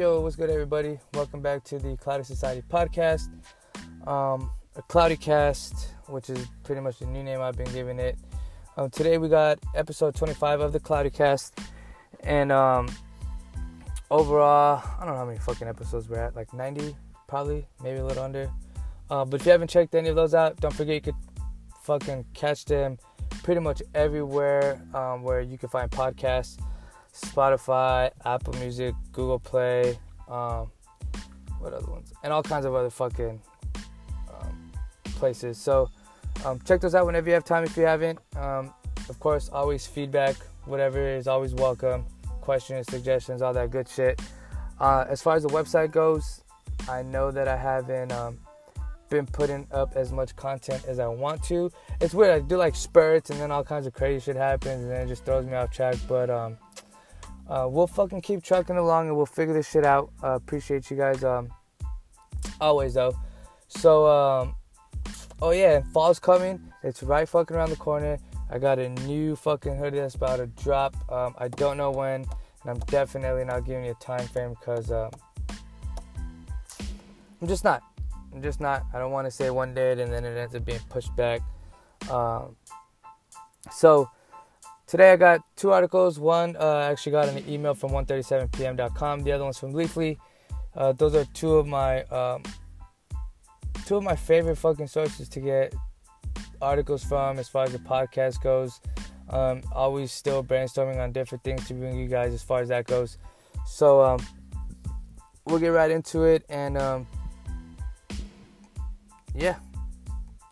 Yo, what's good, everybody? Welcome back to the Cloudy Society podcast, um, a Cloudy Cast, which is pretty much the new name I've been giving it. Um, today we got episode 25 of the Cloudy Cast, and um, overall, I don't know how many fucking episodes we're at, like 90, probably, maybe a little under. Uh, but if you haven't checked any of those out, don't forget you could fucking catch them pretty much everywhere um, where you can find podcasts. Spotify, Apple Music, Google Play, um, what other ones, and all kinds of other fucking um, places. So um, check those out whenever you have time. If you haven't, um, of course, always feedback, whatever is always welcome. Questions, suggestions, all that good shit. Uh, as far as the website goes, I know that I haven't um, been putting up as much content as I want to. It's weird. I do like spurts, and then all kinds of crazy shit happens, and then it just throws me off track. But um, uh, we'll fucking keep trucking along and we'll figure this shit out. Uh, appreciate you guys. Um, always though. So, um, oh yeah, and fall's coming. It's right fucking around the corner. I got a new fucking hoodie that's about to drop. Um, I don't know when, and I'm definitely not giving you a time frame because um, I'm just not. I'm just not. I don't want to say one day and then it ends up being pushed back. Um, so Today I got two articles. One uh, I actually got an email from 137pm.com. The other one's from Leafly. Uh, those are two of my um, two of my favorite fucking sources to get articles from as far as the podcast goes. Um, always still brainstorming on different things to bring you guys as far as that goes. So um, we'll get right into it and um, yeah.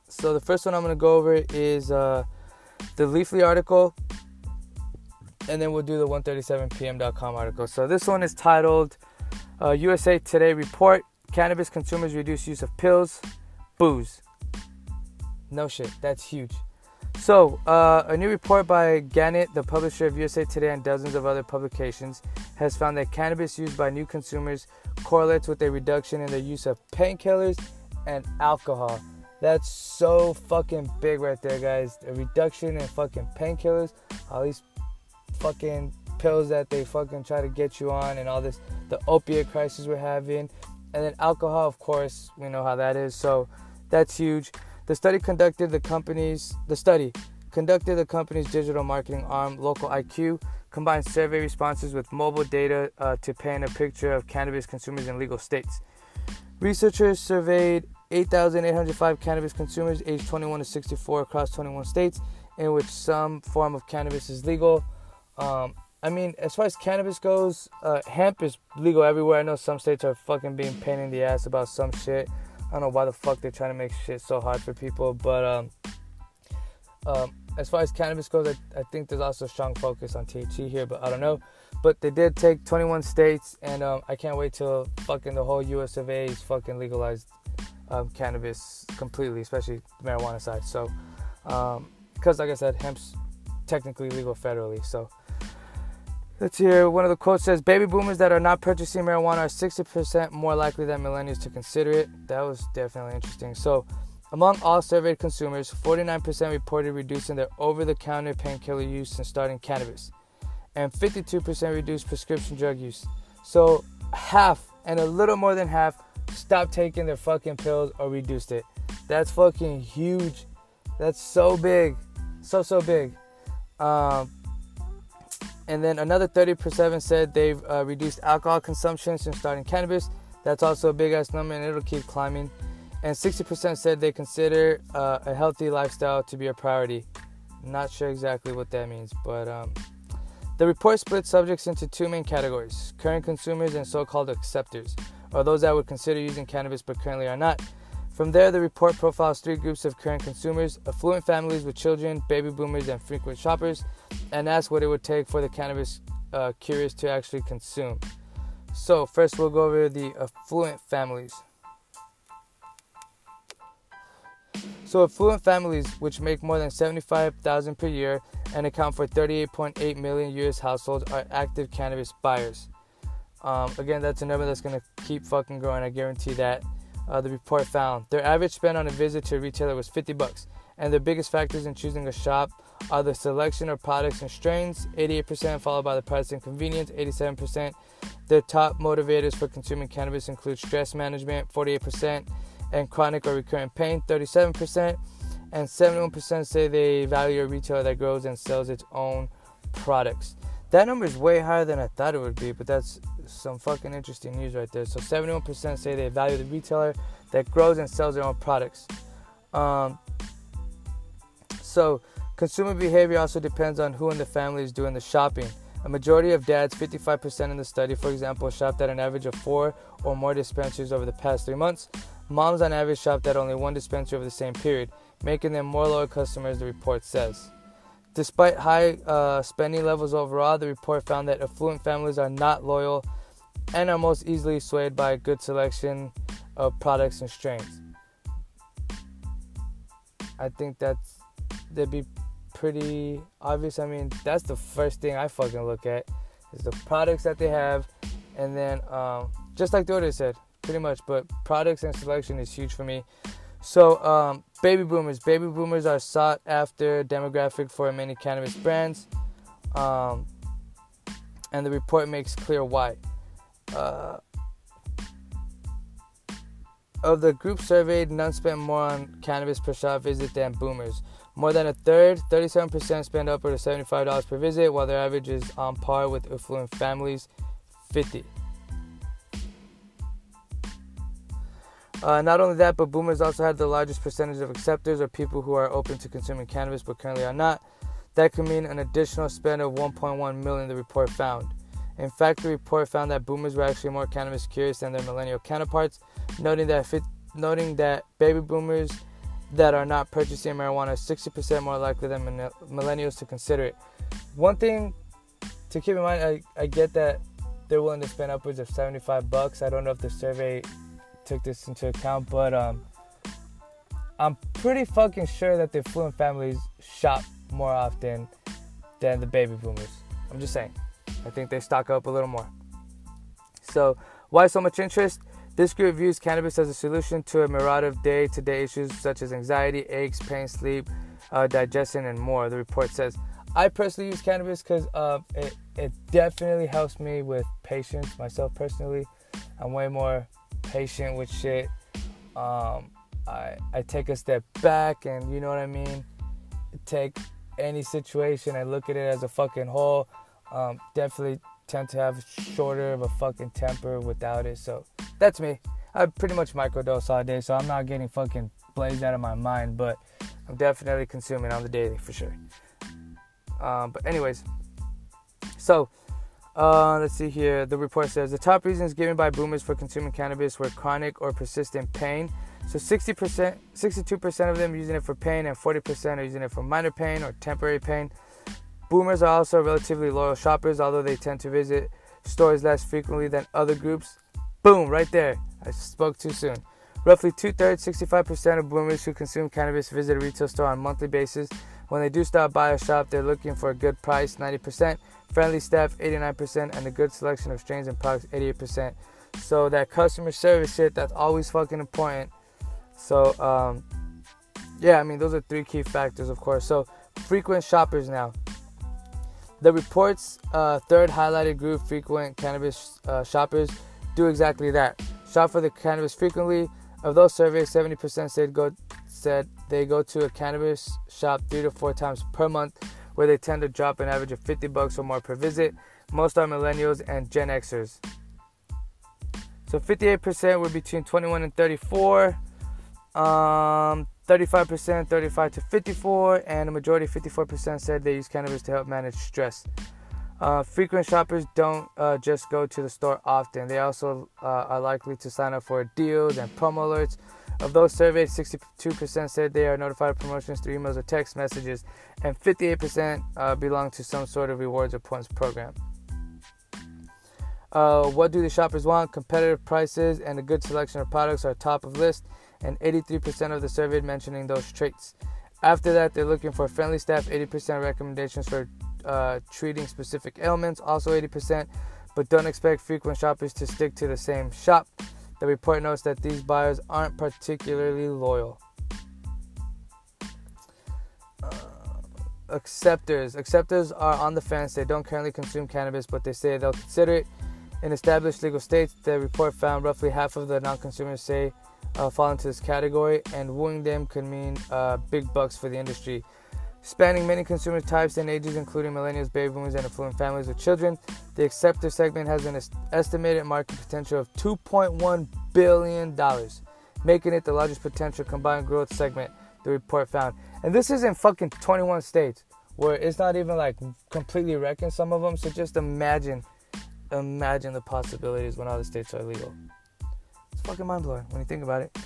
So the first one I'm gonna go over is uh, the Leafly article and then we'll do the 137pm.com article. So this one is titled uh, USA Today Report Cannabis Consumers Reduce Use of Pills, Booze. No shit, that's huge. So, uh, a new report by Gannett, the publisher of USA Today and dozens of other publications, has found that cannabis used by new consumers correlates with a reduction in the use of painkillers and alcohol. That's so fucking big right there, guys. A reduction in fucking painkillers, at least fucking pills that they fucking try to get you on and all this the opiate crisis we're having. And then alcohol of course we know how that is. So that's huge. The study conducted the company's the study conducted the company's digital marketing arm local iq combined survey responses with mobile data uh, to paint a picture of cannabis consumers in legal states. Researchers surveyed 8805 cannabis consumers aged 21 to 64 across 21 states in which some form of cannabis is legal um, I mean, as far as cannabis goes, uh, hemp is legal everywhere. I know some states are fucking being pain in the ass about some shit. I don't know why the fuck they're trying to make shit so hard for people, but um, um, as far as cannabis goes, I, I, think there's also a strong focus on THC here, but I don't know. But they did take 21 states, and um, I can't wait till fucking the whole U.S. of A. is fucking legalized um, cannabis completely, especially the marijuana side. So, because um, like I said, hemp's technically legal federally, so Let's hear one of the quotes says Baby boomers that are not purchasing marijuana are 60% more likely than millennials to consider it. That was definitely interesting. So, among all surveyed consumers, 49% reported reducing their over the counter painkiller use since starting cannabis, and 52% reduced prescription drug use. So, half and a little more than half stopped taking their fucking pills or reduced it. That's fucking huge. That's so big. So, so big. Um, and then another 30% said they've uh, reduced alcohol consumption since starting cannabis. That's also a big ass number and it'll keep climbing. And 60% said they consider uh, a healthy lifestyle to be a priority. Not sure exactly what that means, but um, the report split subjects into two main categories current consumers and so called acceptors, or those that would consider using cannabis but currently are not. From there, the report profiles three groups of current consumers affluent families with children, baby boomers, and frequent shoppers, and asks what it would take for the cannabis uh, curious to actually consume. So, first, we'll go over the affluent families. So, affluent families, which make more than 75,000 per year and account for 38.8 million U.S. households, are active cannabis buyers. Um, again, that's a number that's going to keep fucking growing. I guarantee that uh, the report found. Their average spend on a visit to a retailer was 50 bucks, and the biggest factors in choosing a shop are the selection of products and strains, 88%, followed by the price and convenience, 87%. Their top motivators for consuming cannabis include stress management, 48%, and chronic or recurrent pain, 37%. And 71% say they value a retailer that grows and sells its own products. That number is way higher than I thought it would be, but that's some fucking interesting news right there. So 71% say they value the retailer that grows and sells their own products. Um, so consumer behavior also depends on who in the family is doing the shopping. A majority of dads, 55% in the study, for example, shopped at an average of four or more dispensaries over the past three months. Moms, on average, shopped at only one dispensary over the same period, making them more loyal customers, the report says. Despite high uh, spending levels overall, the report found that affluent families are not loyal and are most easily swayed by a good selection of products and strains. I think that's that'd be pretty obvious. I mean, that's the first thing I fucking look at is the products that they have, and then um, just like the order said, pretty much. But products and selection is huge for me. So, um, baby boomers. Baby boomers are sought after demographic for many cannabis brands, um, and the report makes clear why. Uh, of the group surveyed, none spent more on cannabis per shop visit than boomers. More than a third, 37%, spend upward of $75 per visit, while their average is on par with affluent families, 50. Uh, not only that, but boomers also had the largest percentage of acceptors or people who are open to consuming cannabis but currently are not. That could mean an additional spend of 1.1 million. The report found. In fact, the report found that boomers were actually more cannabis curious than their millennial counterparts, noting that fit, noting that baby boomers that are not purchasing marijuana are 60% more likely than millennials to consider it. One thing to keep in mind, I, I get that they're willing to spend upwards of 75 bucks. I don't know if the survey took this into account, but um, I'm pretty fucking sure that the affluent families shop more often than the baby boomers. I'm just saying. I think they stock up a little more. So, why so much interest? This group views cannabis as a solution to a myriad of day to day issues such as anxiety, aches, pain, sleep, uh, digestion, and more. The report says. I personally use cannabis because uh, it, it definitely helps me with patience, myself personally. I'm way more patient with shit. Um, I, I take a step back and you know what I mean? Take any situation and look at it as a fucking whole. Um, definitely tend to have shorter of a fucking temper without it. So that's me. I pretty much microdose all day, so I'm not getting fucking blazed out of my mind, but I'm definitely consuming on the daily for sure. Um, but anyways, so uh, let's see here. The report says the top reasons given by boomers for consuming cannabis were chronic or persistent pain. So 60%, 62% of them using it for pain, and 40% are using it for minor pain or temporary pain. Boomers are also relatively loyal shoppers, although they tend to visit stores less frequently than other groups. Boom, right there. I spoke too soon. Roughly two thirds, 65% of boomers who consume cannabis visit a retail store on a monthly basis. When they do stop by a shop, they're looking for a good price, 90%, friendly staff, 89%, and a good selection of strains and products, 88%. So that customer service shit, that's always fucking important. So, um, yeah, I mean, those are three key factors, of course. So, frequent shoppers now. The report's uh, third highlighted group, frequent cannabis uh, shoppers, do exactly that. Shop for the cannabis frequently. Of those surveyed, 70% said go said they go to a cannabis shop three to four times per month, where they tend to drop an average of 50 bucks or more per visit. Most are millennials and Gen Xers. So 58% were between 21 and 34. Um, 35%, 35 to 54, and a majority, 54%, said they use cannabis to help manage stress. Uh, frequent shoppers don't uh, just go to the store often. They also uh, are likely to sign up for deals and promo alerts. Of those surveyed, 62% said they are notified of promotions through emails or text messages, and 58% uh, belong to some sort of rewards or points program. Uh, what do the shoppers want? Competitive prices and a good selection of products are top of list and 83% of the surveyed mentioning those traits. After that, they're looking for friendly staff, 80% recommendations for uh, treating specific ailments, also 80%, but don't expect frequent shoppers to stick to the same shop. The report notes that these buyers aren't particularly loyal. acceptors. Acceptors are on the fence. They don't currently consume cannabis, but they say they'll consider it. In established legal states, the report found roughly half of the non consumers say uh, fall into this category, and wooing them could mean uh, big bucks for the industry. Spanning many consumer types and ages, including millennials, baby boomers, and affluent families with children, the acceptor segment has an estimated market potential of $2.1 billion, making it the largest potential combined growth segment, the report found. And this is in fucking 21 states, where it's not even like completely wrecking some of them. So just imagine, imagine the possibilities when all the states are legal. It's fucking mind blowing when you think about it.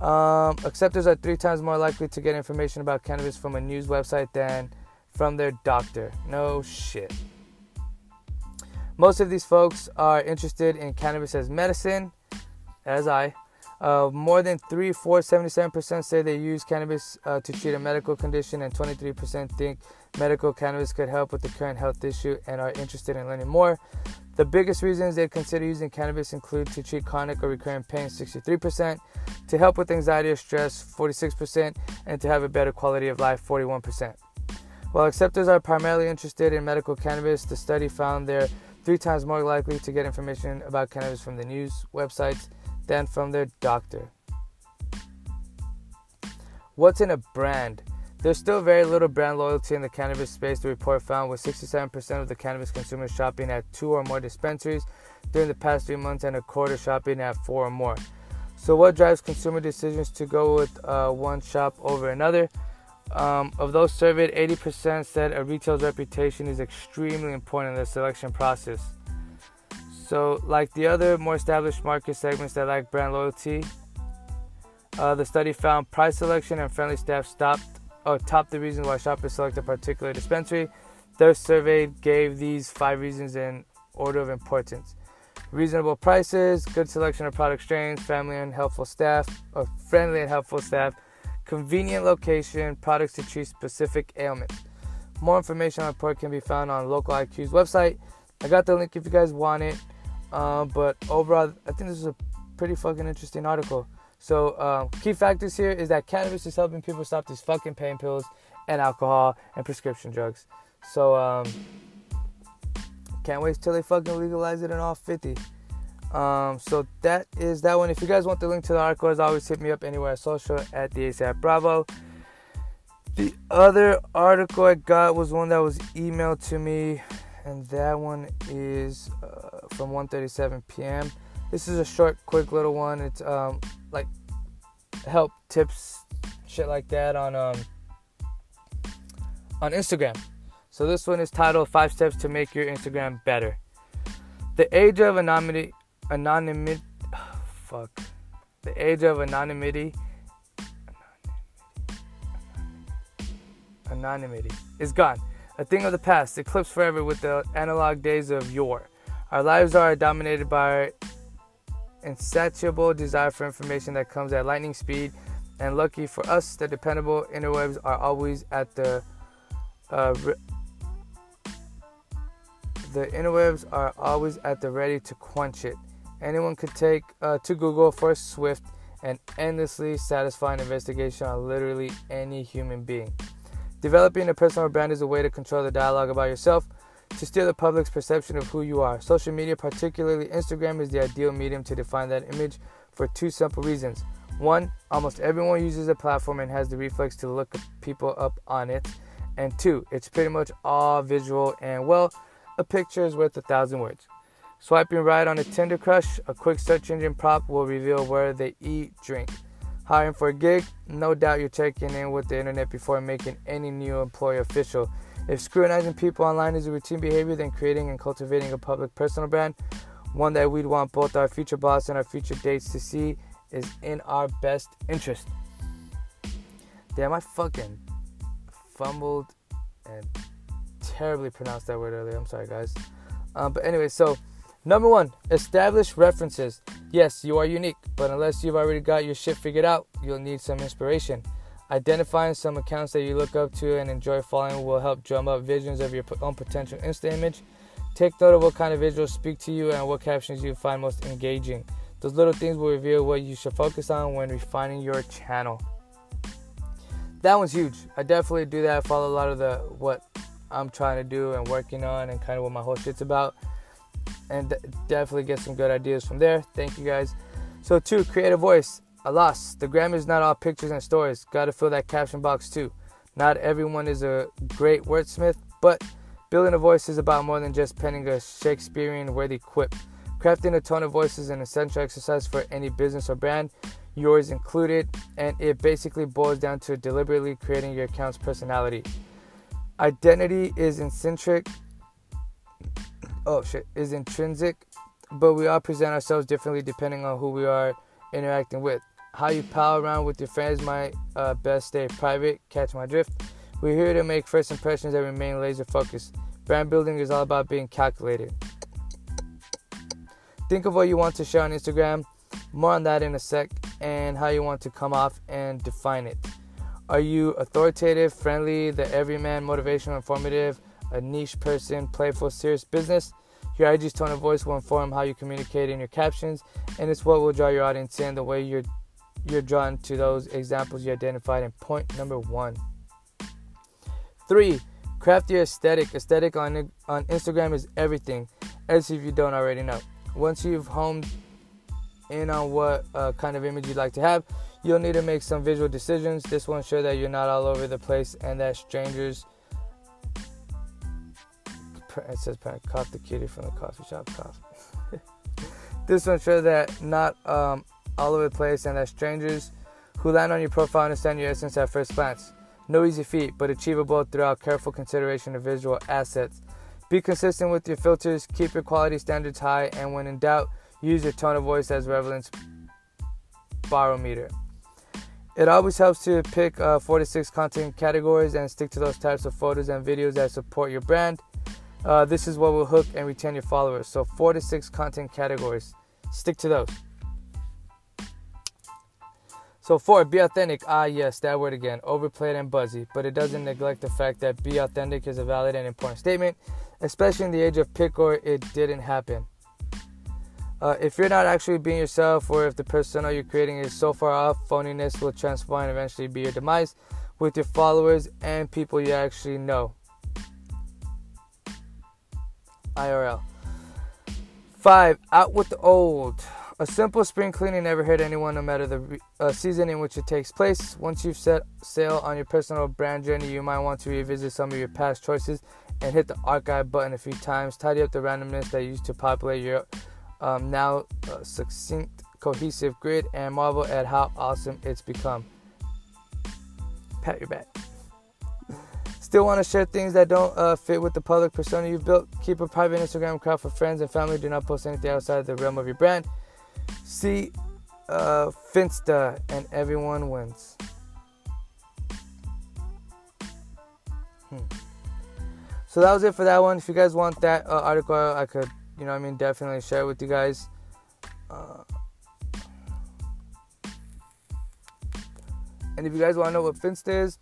Um, acceptors are three times more likely to get information about cannabis from a news website than from their doctor. No shit. Most of these folks are interested in cannabis as medicine, as I. Uh, more than 3, 4, 77% say they use cannabis uh, to treat a medical condition, and 23% think medical cannabis could help with the current health issue and are interested in learning more. The biggest reasons they consider using cannabis include to treat chronic or recurrent pain, 63%, to help with anxiety or stress, 46%, and to have a better quality of life, 41%. While acceptors are primarily interested in medical cannabis, the study found they're three times more likely to get information about cannabis from the news websites than from their doctor. What's in a brand? There's still very little brand loyalty in the cannabis space, the report found, with 67% of the cannabis consumers shopping at two or more dispensaries during the past three months and a quarter shopping at four or more. So, what drives consumer decisions to go with uh, one shop over another? Um, of those surveyed, 80% said a retailer's reputation is extremely important in the selection process. So, like the other more established market segments that lack brand loyalty, uh, the study found price selection and friendly staff stopped or top the reasons why shoppers select a particular dispensary. Their survey gave these five reasons in order of importance: reasonable prices, good selection of product strains, family and helpful staff, or friendly and helpful staff, convenient location, products to treat specific ailments. More information on the report can be found on Local IQ's website. I got the link if you guys want it. Uh, but overall, I think this is a pretty fucking interesting article. So, uh, key factors here is that cannabis is helping people stop these fucking pain pills and alcohol and prescription drugs. So, um, can't wait till they fucking legalize it in all 50. Um, so that is that one. If you guys want the link to the article, as always, hit me up anywhere social at the ASAP Bravo. The other article I got was one that was emailed to me and that one is uh, from 1:37 p.m. This is a short, quick little one. It's um, help tips, shit like that on um, on Instagram. So this one is titled Five Steps to Make Your Instagram Better. The age of anonymity, anonymity, oh, fuck. The age of anonymity, anonymity, anonymity is gone a thing of the past, eclipsed forever with the analog days of yore. Our lives are dominated by insatiable desire for information that comes at lightning speed, and lucky for us, the dependable interwebs are always at the uh, re- the interwebs are always at the ready to quench it. Anyone could take uh, to Google for a swift and endlessly satisfying investigation on literally any human being. Developing a personal brand is a way to control the dialogue about yourself, to steer the public's perception of who you are. Social media, particularly Instagram, is the ideal medium to define that image for two simple reasons. One, almost everyone uses the platform and has the reflex to look people up on it. And two, it's pretty much all visual and well, a picture is worth a thousand words. Swiping right on a Tinder crush, a quick search engine prop will reveal where they eat, drink hiring for a gig, no doubt you're checking in with the internet before making any new employer official. If scrutinizing people online is a routine behavior, then creating and cultivating a public personal brand, one that we'd want both our future boss and our future dates to see, is in our best interest. Damn, I fucking fumbled and terribly pronounced that word earlier. I'm sorry, guys. Um, but anyway, so number one, establish references. Yes, you are unique, but unless you've already got your shit figured out, you'll need some inspiration. Identifying some accounts that you look up to and enjoy following will help drum up visions of your own potential Insta image. Take note of what kind of visuals speak to you and what captions you find most engaging. Those little things will reveal what you should focus on when refining your channel. that one's huge. I definitely do that. I follow a lot of the what I'm trying to do and working on, and kind of what my whole shit's about, and definitely get some good ideas from there. Thank you guys. So two, create a voice. Alas, the gram is not all pictures and stories. Got to fill that caption box too. Not everyone is a great wordsmith, but building a voice is about more than just penning a Shakespearean worthy quip. Crafting a tone of voice is an essential exercise for any business or brand, yours included, and it basically boils down to deliberately creating your account's personality. Identity is intrinsic. Oh shit, is intrinsic, but we all present ourselves differently depending on who we are interacting with. How you pal around with your friends might uh, best stay private. Catch my drift. We're here to make first impressions and remain laser focused. Brand building is all about being calculated. Think of what you want to share on Instagram. More on that in a sec, and how you want to come off and define it. Are you authoritative, friendly, the everyman, motivational, informative, a niche person, playful, serious business? Your IG's tone of voice will inform how you communicate in your captions, and it's what will draw your audience in the way you're you're drawn to those examples you identified in point number one. Three, craft your aesthetic. Aesthetic on on Instagram is everything, as if you don't already know. Once you've homed in on what uh, kind of image you'd like to have, You'll need to make some visual decisions. This will ensure that you're not all over the place and that strangers. It says, cough the kitty from the coffee shop. Cough. this will ensure that not um, all over the place and that strangers who land on your profile understand your essence at first glance. No easy feat, but achievable throughout careful consideration of visual assets. Be consistent with your filters, keep your quality standards high, and when in doubt, use your tone of voice as relevance barometer. It always helps to pick uh, four to six content categories and stick to those types of photos and videos that support your brand. Uh, this is what will hook and retain your followers. So, four to six content categories. Stick to those. So, four, be authentic. Ah, yes, that word again. Overplayed and buzzy, but it doesn't neglect the fact that be authentic is a valid and important statement, especially in the age of pick or it didn't happen. Uh, if you're not actually being yourself, or if the persona you're creating is so far off, phoniness will transform and eventually be your demise with your followers and people you actually know. IRL. Five, out with the old. A simple spring cleaning never hurt anyone, no matter the uh, season in which it takes place. Once you've set sail on your personal brand journey, you might want to revisit some of your past choices and hit the archive button a few times. Tidy up the randomness that used to populate your um, now uh, succinct, cohesive grid, and marvel at how awesome it's become. Pat your back. Still want to share things that don't uh, fit with the public persona you've built? Keep a private Instagram account for friends and family. Do not post anything outside the realm of your brand. See uh, Finsta, and everyone wins. Hmm. So that was it for that one. If you guys want that uh, article, I could you know I mean, definitely share it with you guys. Uh, and if you guys want to know what Finsta is,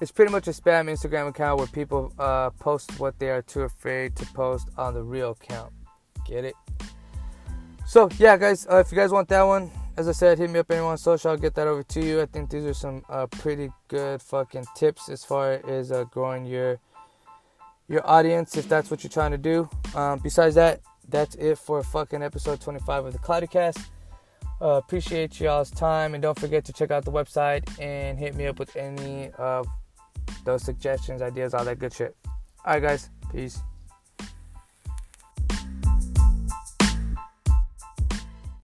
it's pretty much a spam Instagram account where people uh, post what they are too afraid to post on the real account. Get it? So yeah, guys, uh, if you guys want that one, as I said, hit me up anyone on social. I'll get that over to you. I think these are some uh, pretty good fucking tips as far as uh, growing your your audience if that's what you're trying to do. Um, besides that, that's it for fucking episode 25 of the Cloudycast. Uh, appreciate y'all's time and don't forget to check out the website and hit me up with any of those suggestions, ideas, all that good shit. All right, guys, peace.